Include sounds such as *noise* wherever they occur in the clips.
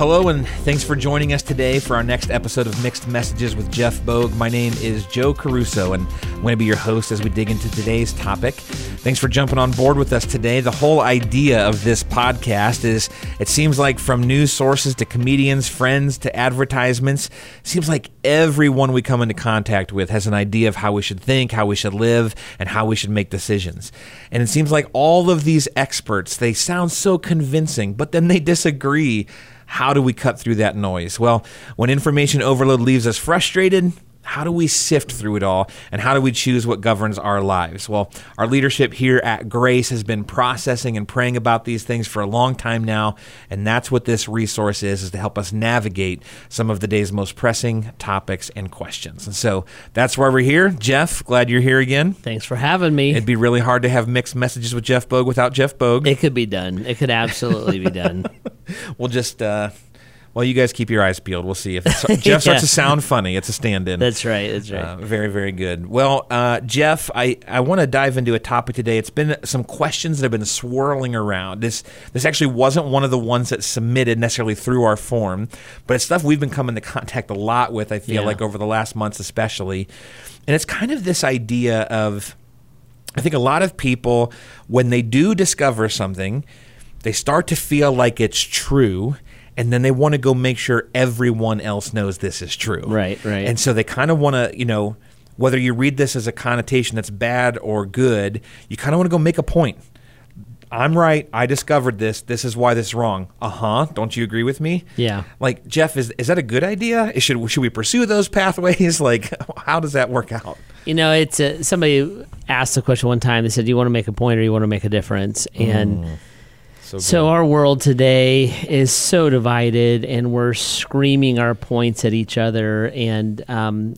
Hello, and thanks for joining us today for our next episode of Mixed Messages with Jeff Bogue. My name is Joe Caruso, and I'm going to be your host as we dig into today's topic. Thanks for jumping on board with us today. The whole idea of this podcast is it seems like from news sources to comedians, friends to advertisements, seems like everyone we come into contact with has an idea of how we should think, how we should live, and how we should make decisions. And it seems like all of these experts, they sound so convincing, but then they disagree. How do we cut through that noise? Well, when information overload leaves us frustrated, how do we sift through it all and how do we choose what governs our lives? Well, our leadership here at Grace has been processing and praying about these things for a long time now, and that's what this resource is is to help us navigate some of the day's most pressing topics and questions. And so, that's why we're here. Jeff, glad you're here again. Thanks for having me. It'd be really hard to have mixed messages with Jeff Bogue without Jeff Bogue. It could be done. It could absolutely be done. *laughs* we'll just uh well, you guys keep your eyes peeled. We'll see if *laughs* Jeff yeah. starts to sound funny. It's a stand-in. That's right. That's right. Uh, very, very good. Well, uh, Jeff, I, I want to dive into a topic today. It's been some questions that have been swirling around. This this actually wasn't one of the ones that submitted necessarily through our form, but it's stuff we've been coming into contact a lot with. I feel yeah. like over the last months, especially, and it's kind of this idea of, I think a lot of people when they do discover something, they start to feel like it's true and then they want to go make sure everyone else knows this is true. Right, right. And so they kind of want to, you know, whether you read this as a connotation that's bad or good, you kind of want to go make a point. I'm right. I discovered this. This is why this is wrong. Uh huh. Don't you agree with me? Yeah. Like Jeff, is is that a good idea? Should should we pursue those pathways? *laughs* Like, how does that work out? You know, it's uh, somebody asked the question one time. They said, "Do you want to make a point or do you want to make a difference?" And mm. So, so, our world today is so divided, and we're screaming our points at each other, and um,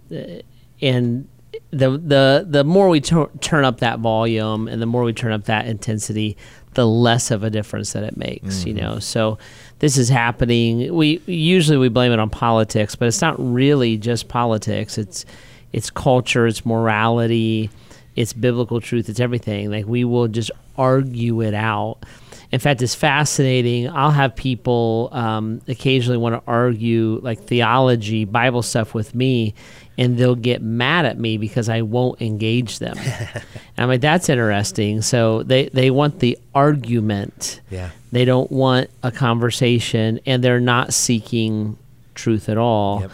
and the the the more we t- turn up that volume, and the more we turn up that intensity, the less of a difference that it makes. Mm-hmm. You know, so this is happening. We usually we blame it on politics, but it's not really just politics. It's it's culture, it's morality, it's biblical truth, it's everything. Like we will just argue it out in fact, it's fascinating. I'll have people um, occasionally want to argue like theology, Bible stuff with me, and they'll get mad at me because I won't engage them. *laughs* I'm like, that's interesting. So they, they want the argument. Yeah. They don't want a conversation, and they're not seeking truth at all. Yep.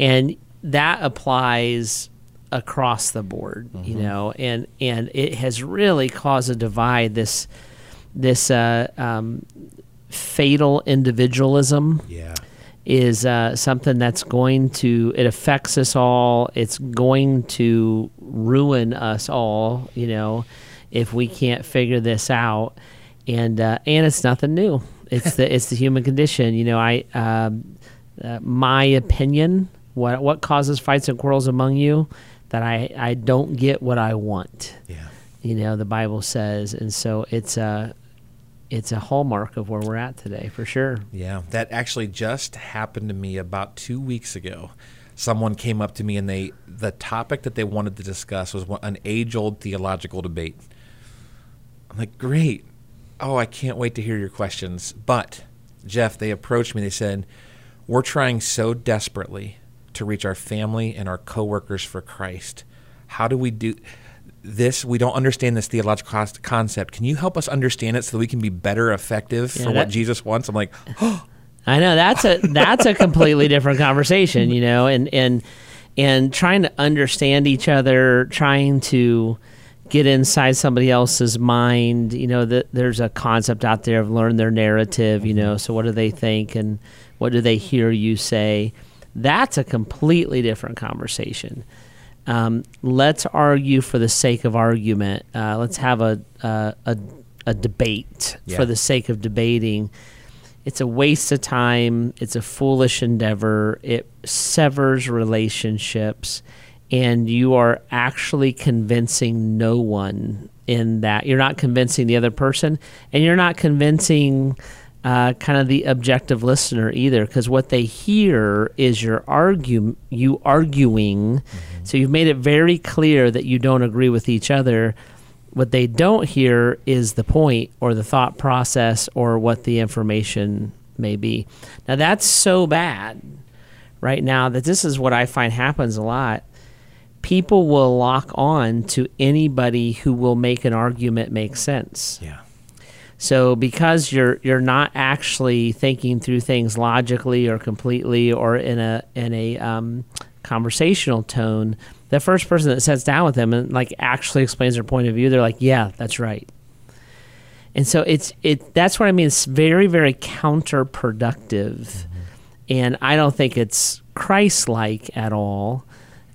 And that applies across the board, mm-hmm. you know, and and it has really caused a divide. This this uh, um, fatal individualism yeah. is uh, something that's going to it affects us all. It's going to ruin us all. You know, if we can't figure this out, and uh, and it's nothing new. It's the it's the human condition. You know, I um, uh, my opinion. What what causes fights and quarrels among you? That I I don't get what I want. Yeah you know the bible says and so it's a it's a hallmark of where we're at today for sure. Yeah, that actually just happened to me about two weeks ago. Someone came up to me and they the topic that they wanted to discuss was an age old theological debate. I'm like, great. Oh, I can't wait to hear your questions. But Jeff, they approached me. They said, "We're trying so desperately to reach our family and our coworkers for Christ. How do we do?" This we don't understand this theological concept. Can you help us understand it so that we can be better effective yeah, for that, what jesus wants? I'm like oh. *gasps* i know that's a that's a completely different conversation you know and and and trying to understand each other trying to get inside somebody else's mind you know that there's a concept out there of learn their narrative you know so what do they think and what do they hear you say? That's a completely different conversation um, let's argue for the sake of argument. Uh, let's have a a, a, a debate yeah. for the sake of debating. It's a waste of time. It's a foolish endeavor. It severs relationships, and you are actually convincing no one in that. You're not convincing the other person, and you're not convincing uh, kind of the objective listener either, because what they hear is your argue you arguing. Mm-hmm. So you've made it very clear that you don't agree with each other. What they don't hear is the point or the thought process or what the information may be. Now, that's so bad right now that this is what I find happens a lot. People will lock on to anybody who will make an argument make sense. Yeah. So because you're you're not actually thinking through things logically or completely or in a in a um, conversational tone, the first person that sits down with them and like actually explains their point of view, they're like, "Yeah, that's right." And so it's it that's what I mean. It's very very counterproductive, mm-hmm. and I don't think it's Christ-like at all.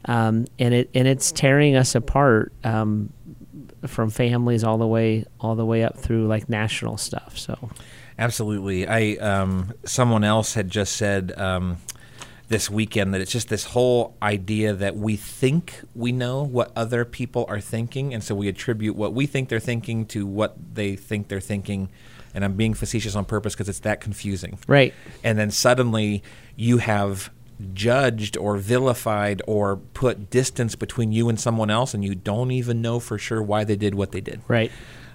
Um, and it and it's tearing us apart um, from families all the way all the way up through like national stuff. So, absolutely. I um, someone else had just said um, this weekend that it's just this whole idea that we think we know what other people are thinking, and so we attribute what we think they're thinking to what they think they're thinking. And I'm being facetious on purpose because it's that confusing. Right. And then suddenly you have judged or vilified or put distance between you and someone else, and you don't even know for sure why they did what they did. Right.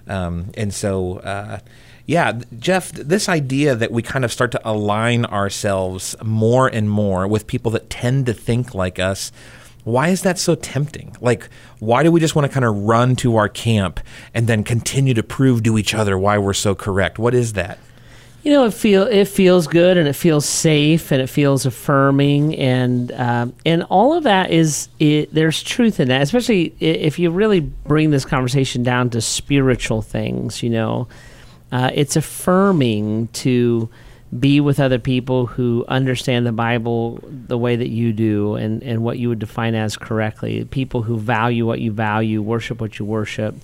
Um, and so, uh, yeah, Jeff, this idea that we kind of start to align ourselves more and more with people that tend to think like us. Why is that so tempting? Like, why do we just want to kind of run to our camp and then continue to prove to each other why we're so correct? What is that? you know it feel it feels good and it feels safe and it feels affirming and um, and all of that is it, there's truth in that especially if you really bring this conversation down to spiritual things you know uh, it's affirming to be with other people who understand the Bible the way that you do and, and what you would define as correctly people who value what you value worship what you worship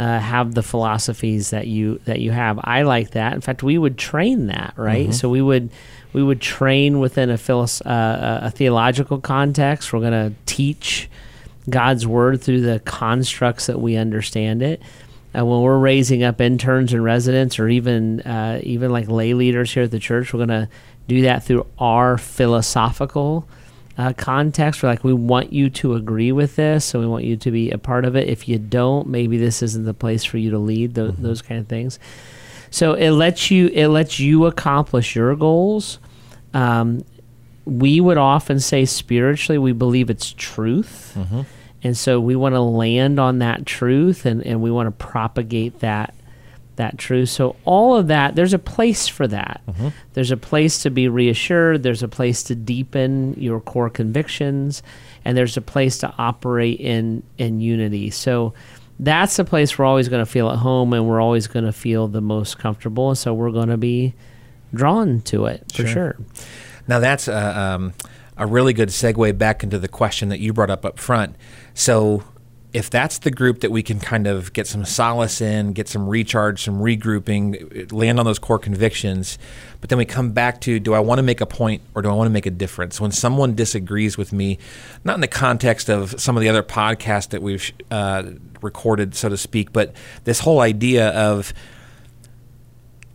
uh, have the philosophies that you that you have. I like that. In fact, we would train that, right? Mm-hmm. So we would we would train within a, philos- uh, a theological context. We're going to teach God's word through the constructs that we understand it. Uh, when we're raising up interns and residents, or even uh, even like lay leaders here at the church, we're going to do that through our philosophical uh, context. We're like, we want you to agree with this, so we want you to be a part of it. If you don't, maybe this isn't the place for you to lead. Those, mm-hmm. those kind of things. So it lets you it lets you accomplish your goals. Um, we would often say spiritually, we believe it's truth. Mm-hmm. And so we want to land on that truth and, and we want to propagate that that truth. So all of that, there's a place for that. Mm-hmm. There's a place to be reassured. There's a place to deepen your core convictions, and there's a place to operate in in unity. So that's the place we're always going to feel at home, and we're always going to feel the most comfortable. And so we're going to be drawn to it for sure. sure. Now that's a, um, a really good segue back into the question that you brought up up front. So if that's the group that we can kind of get some solace in, get some recharge, some regrouping, land on those core convictions, but then we come back to do I want to make a point or do I want to make a difference? When someone disagrees with me, not in the context of some of the other podcasts that we've uh, recorded, so to speak, but this whole idea of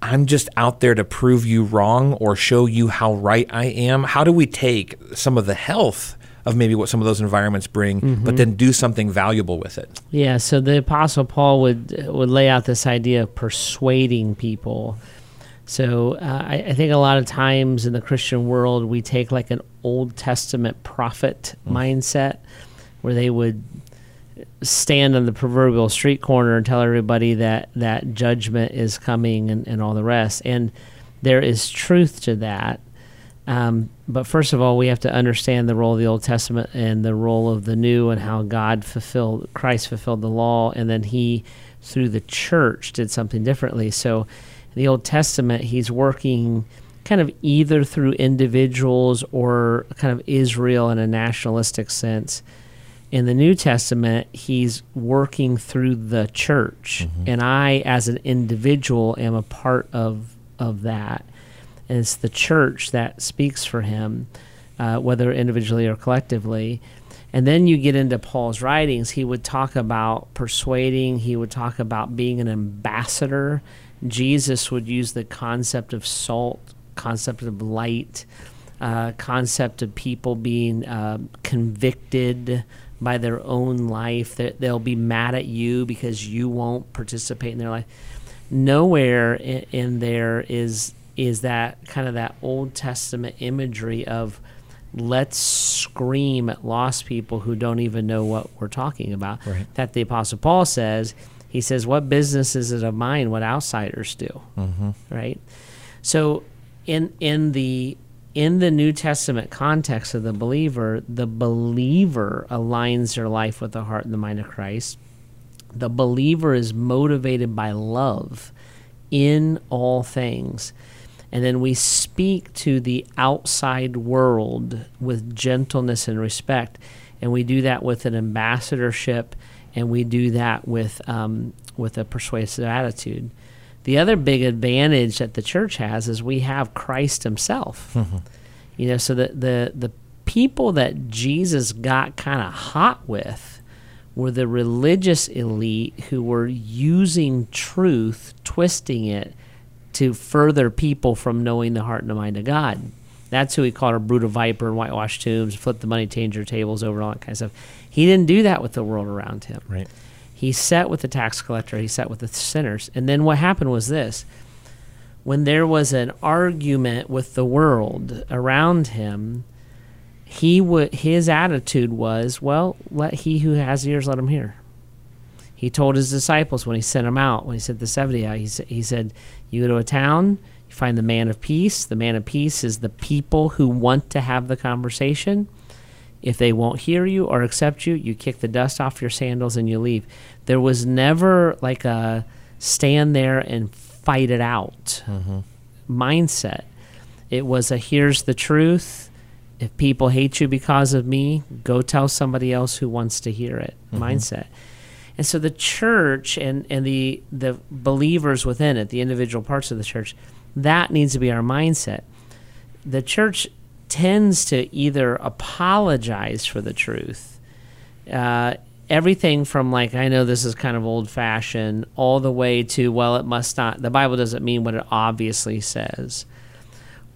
I'm just out there to prove you wrong or show you how right I am. How do we take some of the health? of maybe what some of those environments bring, mm-hmm. but then do something valuable with it. Yeah. So the Apostle Paul would would lay out this idea of persuading people. So uh, I, I, think a lot of times in the Christian world we take like an Old Testament prophet mm. mindset, where they would stand on the proverbial street corner and tell everybody that that judgment is coming and, and all the rest. And there is truth to that. Um, but first of all, we have to understand the role of the Old Testament and the role of the New and how God fulfilled, Christ fulfilled the law, and then He, through the church, did something differently. So, the Old Testament, He's working kind of either through individuals or kind of Israel in a nationalistic sense. In the New Testament, He's working through the church, mm-hmm. and I, as an individual, am a part of of that and it's the church that speaks for him, uh, whether individually or collectively. And then you get into Paul's writings. He would talk about persuading, he would talk about being an ambassador. Jesus would use the concept of salt, concept of light, uh, concept of people being uh, convicted by their own life, that they'll be mad at you because you won't participate in their life. Nowhere in, in there is is that kind of that Old Testament imagery of let's scream at lost people who don't even know what we're talking about. Right. That the Apostle Paul says, he says, What business is it of mine what outsiders do? Mm-hmm. Right? So in in the in the New Testament context of the believer, the believer aligns their life with the heart and the mind of Christ. The believer is motivated by love in all things. And then we speak to the outside world with gentleness and respect. And we do that with an ambassadorship and we do that with, um, with a persuasive attitude. The other big advantage that the church has is we have Christ Himself. Mm-hmm. You know, so the the the people that Jesus got kind of hot with were the religious elite who were using truth, twisting it to further people from knowing the heart and the mind of God. That's who he called a brood of viper and whitewashed tombs, flip the money changer tables over, and all that kind of stuff. He didn't do that with the world around him. Right. He sat with the tax collector, he sat with the sinners. And then what happened was this when there was an argument with the world around him, he would his attitude was, well, let he who has ears let him hear. He told his disciples when he sent them out, when he sent the 70 out, he, sa- he said, You go to a town, you find the man of peace. The man of peace is the people who want to have the conversation. If they won't hear you or accept you, you kick the dust off your sandals and you leave. There was never like a stand there and fight it out mm-hmm. mindset. It was a here's the truth. If people hate you because of me, go tell somebody else who wants to hear it mm-hmm. mindset. And so the church and, and the the believers within it, the individual parts of the church, that needs to be our mindset. The church tends to either apologize for the truth, uh, everything from like I know this is kind of old fashioned, all the way to well, it must not. The Bible doesn't mean what it obviously says.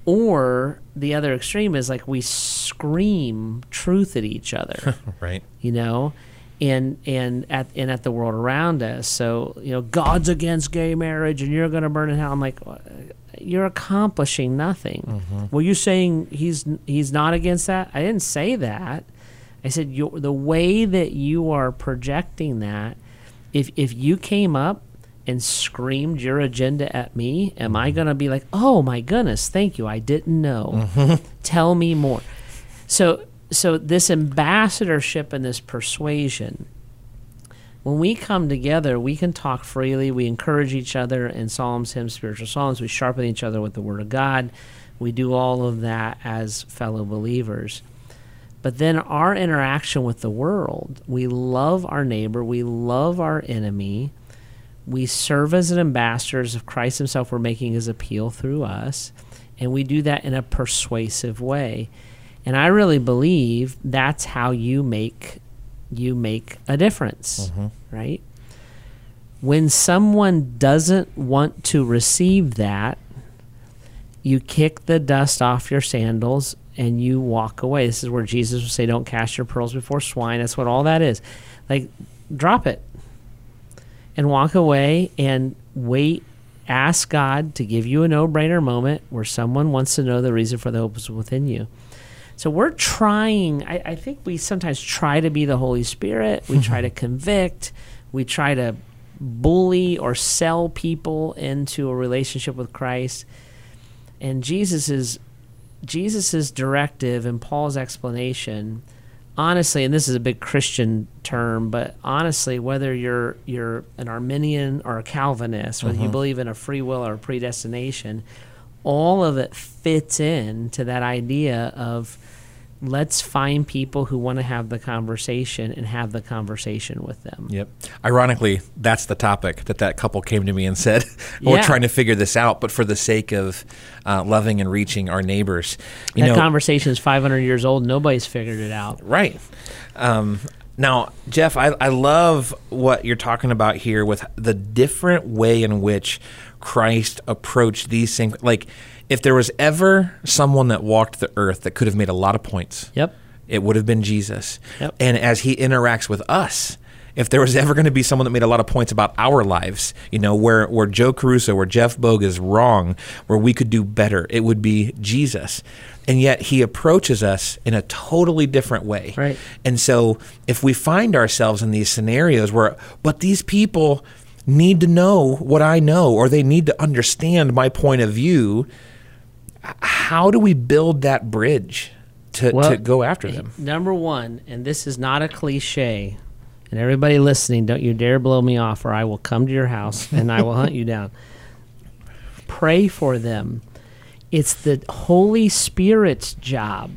Or the other extreme is like we scream truth at each other *laughs* Right. you know and and at and at the world around us. So you know god's against gay marriage and you're going to burn in hell. I'm like "Uh, you're accomplishing nothing. Well you're saying he's he's not against that? I didn't say that. I said you the way that you are projecting that if if you came up and screamed your agenda at me am i going to be like oh my goodness thank you i didn't know tell me more. So so this ambassadorship and this persuasion when we come together we can talk freely. We encourage each other in psalms hymns spiritual songs. We sharpen each other with the word of god. We do all of that as fellow believers. But then our interaction with the world we love our neighbor. We love our enemy. We serve as an ambassadors of christ himself we're making his appeal through us. And we do that in a persuasive way and I really believe that's how you make you make a difference, mm-hmm. right? When someone doesn't want to receive that, you kick the dust off your sandals and you walk away. This is where Jesus would say, Don't cast your pearls before swine. That's what all that is. Like, drop it and walk away and wait. Ask God to give you a no brainer moment where someone wants to know the reason for the hope is within you. So we're trying, I, I think we sometimes try to be the Holy Spirit. We mm-hmm. try to convict. We try to bully or sell people into a relationship with Christ. And Jesus's Jesus's directive and Paul's explanation, honestly, and this is a big Christian term, but honestly, whether you're you're an Arminian or a Calvinist, whether you mm-hmm. believe in a free will or a predestination, all of it fits in to that idea of let's find people who want to have the conversation and have the conversation with them. Yep. Ironically, that's the topic that that couple came to me and said, *laughs* "We're Yeah. trying to figure this out, but for the sake of uh, loving and reaching our neighbors." You that know, conversation is 500 years old. Nobody's figured it out. Right. Um, now, Jeff, I, I love what you're talking about here with the different way in which Christ approached these same. Like, if there was ever someone that walked the earth that could have made a lot of points, Yep. it would have been Jesus. Yep. And as he interacts with us, if there was ever going to be someone that made a lot of points about our lives, you know, where, where Joe Caruso, where Jeff Bogue is wrong, where we could do better, it would be Jesus. And yet he approaches us in a totally different way. Right. And so if we find ourselves in these scenarios where, but these people need to know what I know, or they need to understand my point of view, how do we build that bridge to, Well, to go after them? Number one, and this is not a cliche, and everybody listening, don't you dare blow me off, or I will come to your house and I will hunt you down. *laughs* Pray for them. It's the Holy Spirit's job,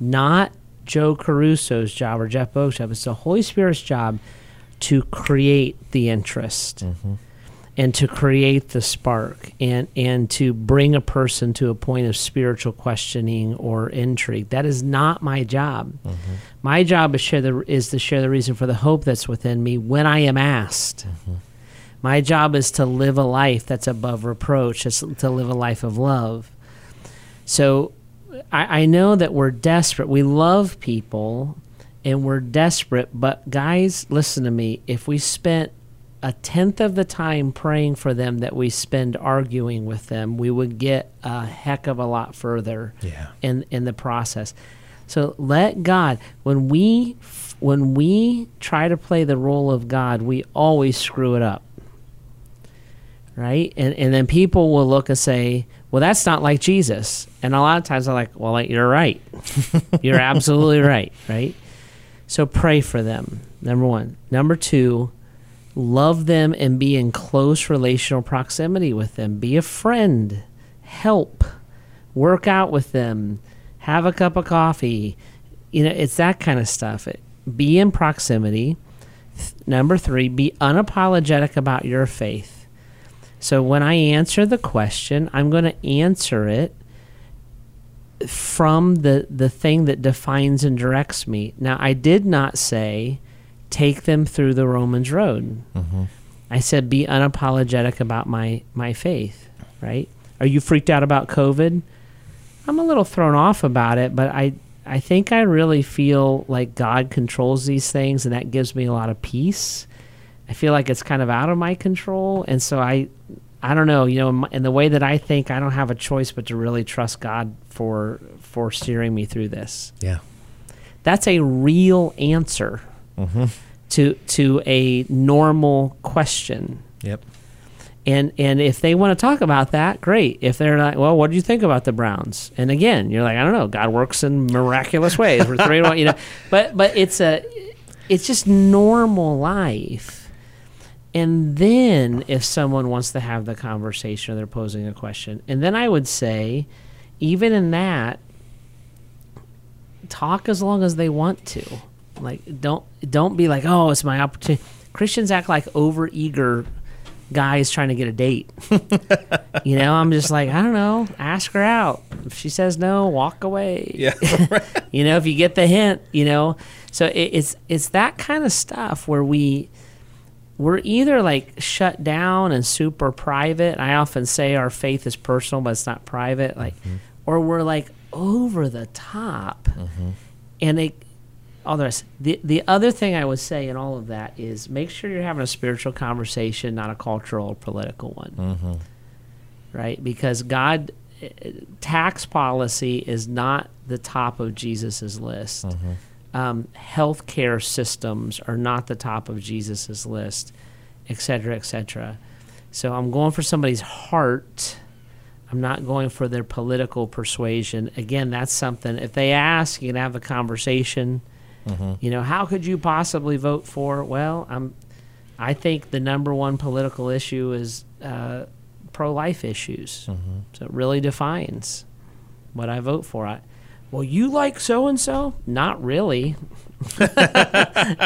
not Joe Caruso's job or Jeff Bogue's job. It's the Holy Spirit's job to create the interest mm-hmm. and to create the spark and and to bring a person to a point of spiritual questioning or intrigue. That is not my job. Mm-hmm. My job is share the is to share the reason for the hope that's within me when i am asked. Mm-hmm. My job is to live a life that's above reproach it's to live a life of love. So I, I know that we're desperate. We love people and we're desperate but guys listen to me if we spent a tenth of the time praying for them that we spend arguing with them, we would get a heck of a lot further Yeah. in in the process. So let God when we when we try to play the role of God, we always screw it up. Right? And and then people will look and say, "Well, that's not like Jesus." And a lot of times I'm like, "Well, you're right. *laughs* you're absolutely right." Right? So pray for them. Number 1. Number 2, love them and be in close relational proximity with them. Be a friend, help, work out with them, have a cup of coffee. You know, it's that kind of stuff. It, be in proximity. Number three, be unapologetic about your faith. So when I answer the question, I'm going to answer it from the the thing that defines and directs me. Now, I did not say take them through the Romans road. Mm-hmm. I said be unapologetic about my my faith, right? Are you freaked out about COVID? I'm a little thrown off about it, but I I think I really feel like God controls these things and that gives me a lot of peace. I feel like it's kind of out of my control and so I I don't know, you know, in the way that I think I don't have a choice but to really trust God for for steering me through this Yeah. that's a real answer mm-hmm. to to a normal question. Yep. And and if they want to talk about that, great. If they're like, well, what do you think about the Browns? And again, you're like, I don't know. God works in miraculous ways. We're three one, you know. *laughs* But but it's a it's just normal life. And then if someone wants to have the conversation or they're posing a question, and then I would say, even in that, talk as long as they want to. Like don't don't be like, oh, it's my opportunity. Christians act like overeager guys trying to get a date. *laughs* you know, I'm just like, I don't know, ask her out. If she says no, walk away. Yeah. *laughs* you know, if you get the hint, you know. So it, it's it's that kind of stuff where we we're either like shut down and super private. I often say our faith is personal, but it's not private. Like, mm-hmm. or we're like over the top, mm-hmm. and it. All the rest. The the other thing I would say in all of that is make sure you're having a spiritual conversation, not a cultural or political one. Mm-hmm. Right? Because God, eh, eh, tax policy is not the top of Jesus's list um, healthcare systems are not the top of Jesus's list, et cetera, et cetera. So I'm going for somebody's heart. I'm not going for their political persuasion. Again, that's something. If they ask, you can have a conversation. You know, how could you possibly vote for? Well, I'm. I think the number one political issue is uh, pro-life issues. So it really defines what I vote for. I, well, you like so and so? Not really. *laughs*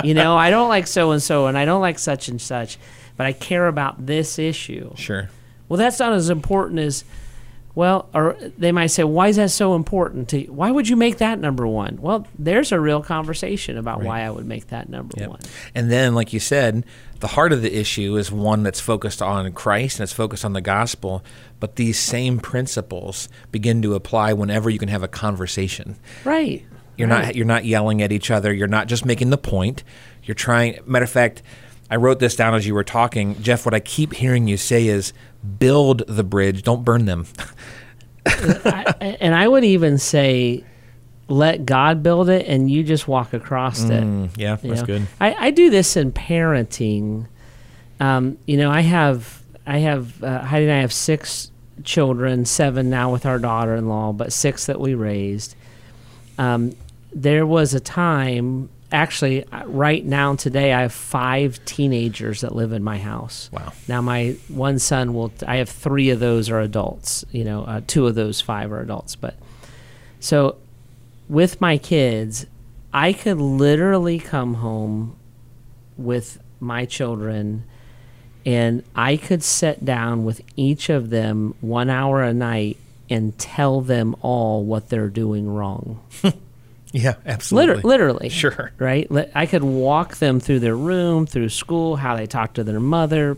you know, I don't like so and so, and I don't like such and such, but I care about this issue. Sure. Well, that's not as important as, well, or they might say, why is that so important to you? Why would you make that number one? Well, there's a real conversation about why I would make that number Yep. one. And then, like you said, the heart of the issue is one that's focused on Christ and it's focused on the gospel. But these same principles begin to apply whenever you can have a conversation. Right. You're Right. not you're not yelling at each other. You're not just making the point. You're trying. Matter of fact, I wrote this down as you were talking, Jeff. What I keep hearing you say is, "Build the bridge, don't burn them." I, and I would even say, let God build it, and you just walk across it. Mm, yeah, you that's know? good. I, I do this in parenting. Um, you know, I have I have uh, Heidi and I have six children, seven now with our daughter-in-law, but six that we raised. Um, there was a time, actually, uh, right now today, I have five teenagers that live in my house. Wow. Now my one son will. I have three of those are adults. You know, uh, two of those five are adults. But so with my kids, I could literally come home with my children and I could sit down with each of them one hour a night and tell them all what they're doing wrong. *laughs* Yeah, absolutely. Liter- literally. Sure. Right? I could walk them through their room, through school, how they talk to their mother.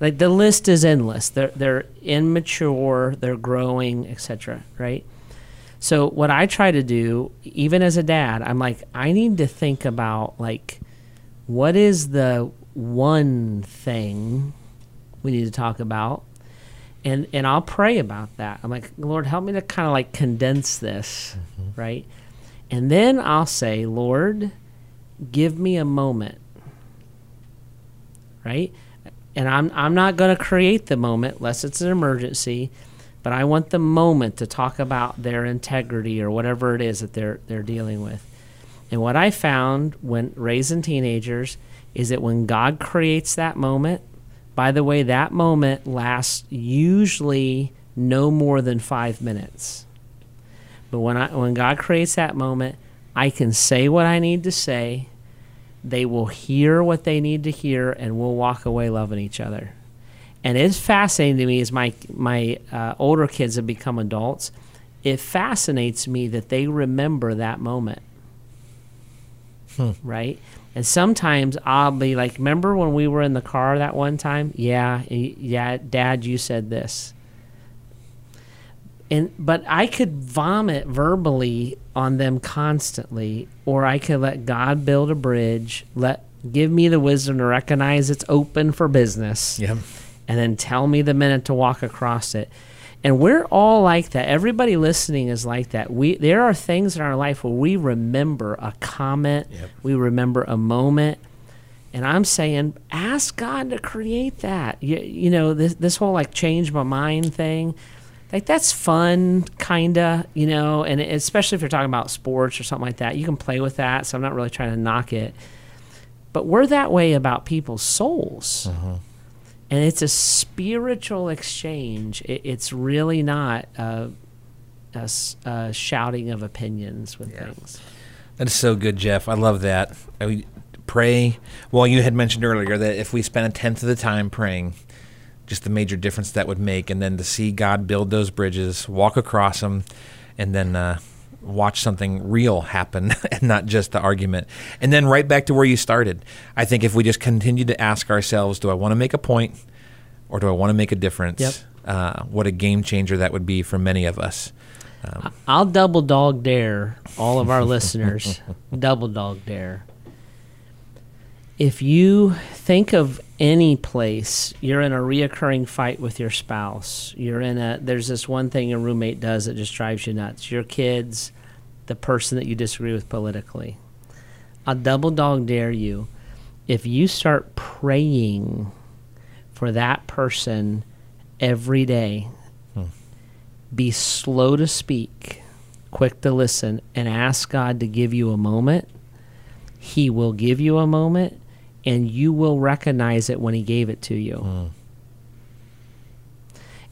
Like the list is endless. They're they're immature, they're growing, etc. Right? So what I try to do, even as a dad, I'm like, I need to think about like what is the one thing we need to talk about and and I'll pray about that. I'm like, Lord, help me to kind of like condense this, mm-hmm. right? And then I'll say, Lord, give me a moment. Right? And I'm I'm not going to create the moment unless it's an emergency, but I want the moment to talk about their integrity or whatever it is that they're they're dealing with. And what I found when raising teenagers is that when God creates that moment, by the way, that moment lasts usually no more than five minutes. But when I when God creates that moment, I can say what I need to say. They will hear what they need to hear, and we'll walk away loving each other. And it's fascinating to me as my my uh, older kids have become adults. It fascinates me that they remember that moment, right? And sometimes I'll be like, "Remember when we were in the car that one time? Yeah, yeah, Dad, you said this." And but I could vomit verbally on them constantly, or I could let God build a bridge, let give me the wisdom to recognize it's open for business, Yeah. and then tell me the minute to walk across it. And we're all like that. Everybody listening is like that. We there are things in our life where we remember a comment, Yep. we remember a moment, and I'm saying, ask God to create that. You, you know, this this whole like change my mind thing, like that's fun, kinda, you know, and especially if you're talking about sports or something like that, you can play with that. So I'm not really trying to knock it, but we're that way about people's souls, mm-hmm. and it's a spiritual exchange. It, it's really not a shouting of opinions with Yeah. things. That is so good, Jeff. I love that. I pray. Well, you had mentioned earlier that if we spent a tenth of the time praying, just the major difference that would make, and then to see God build those bridges, walk across them, and then uh, watch something real happen, *laughs* and not just the argument. And then right back to where you started. I think if we just continue to ask ourselves, do I want to make a point, or do I want to make a difference? Yep. Uh, what a game changer that would be for many of us. Um, I'll double dog dare all of our *laughs* listeners. Double dog dare. If you think of any place, you're in a reoccurring fight with your spouse. You're in a there's this one thing a roommate does that just drives you nuts. Your kids, the person that you disagree with politically. I'll double dog dare you. If you start praying for that person every day, hmm. be slow to speak, quick to listen, and ask God to give you a moment. He will give you a moment, and you will recognize it when He gave it to you.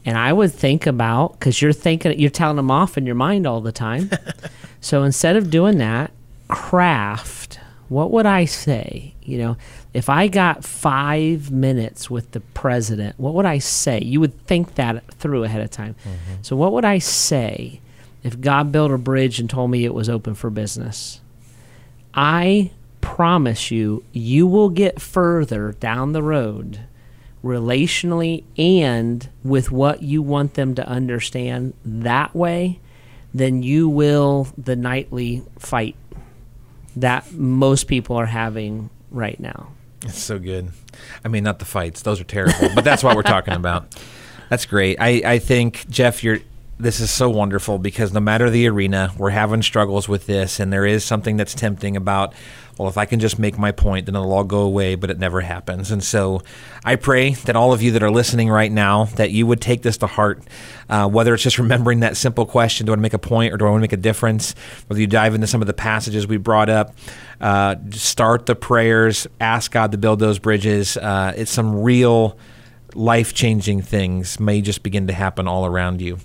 And I would think about because you're thinking, you're telling them off in your mind all the time. *laughs* so instead of doing that, craft. What would I say? You know, if I got five minutes with the president, what would I say? You would think that through ahead of time. Mm-hmm. So, what would I say if God built a bridge and told me it was open for business? I promise you, you will get further down the road relationally and with what you want them to understand that way than you will the nightly fight that most people are having right now. It's so good. I mean, not the fights; those are terrible. but that's what we're talking about. *laughs* That's great. I, I think Jeff, you're this is so wonderful because no matter the arena, we're having struggles with this, and there is something that's tempting about, well, if I can just make my point, then it'll all go away, but it never happens. And so I pray that all of you that are listening right now, that you would take this to heart, uh, whether it's just *laughs* remembering that simple question, do I want to make a point or do I want to make a difference? Whether you dive into some of the passages we brought up, uh, start the prayers, ask God to build those bridges. Uh, it's some real life changing things may just begin to happen all around you.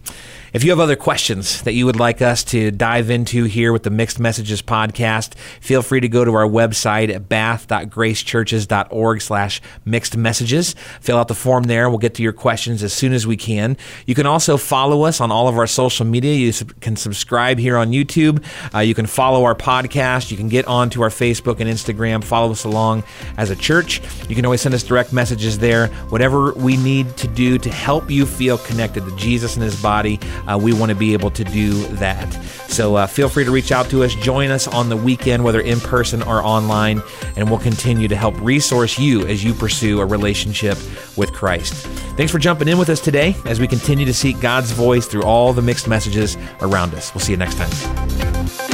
If you have other questions that you would like us to dive into here with the Mixed Messages podcast, feel free to go to our website at bath.gracechurches.org slash mixed messages. Fill out the form there. We'll get to your questions as soon as we can. You can also follow us on all of our social media. You can subscribe here on YouTube. Uh, you can follow our podcast. You can get onto our Facebook and Instagram. Follow us along as a church. You can always send us direct messages there. Whatever we need to do to help you feel connected to Jesus and his body, uh, we want to be able to do that. So uh, feel free to reach out to us. Join us on the weekend, whether in person or online, and we'll continue to help resource you as you pursue a relationship with Christ. Thanks for jumping in with us today as we continue to seek God's voice through all the mixed messages around us. We'll see you next time.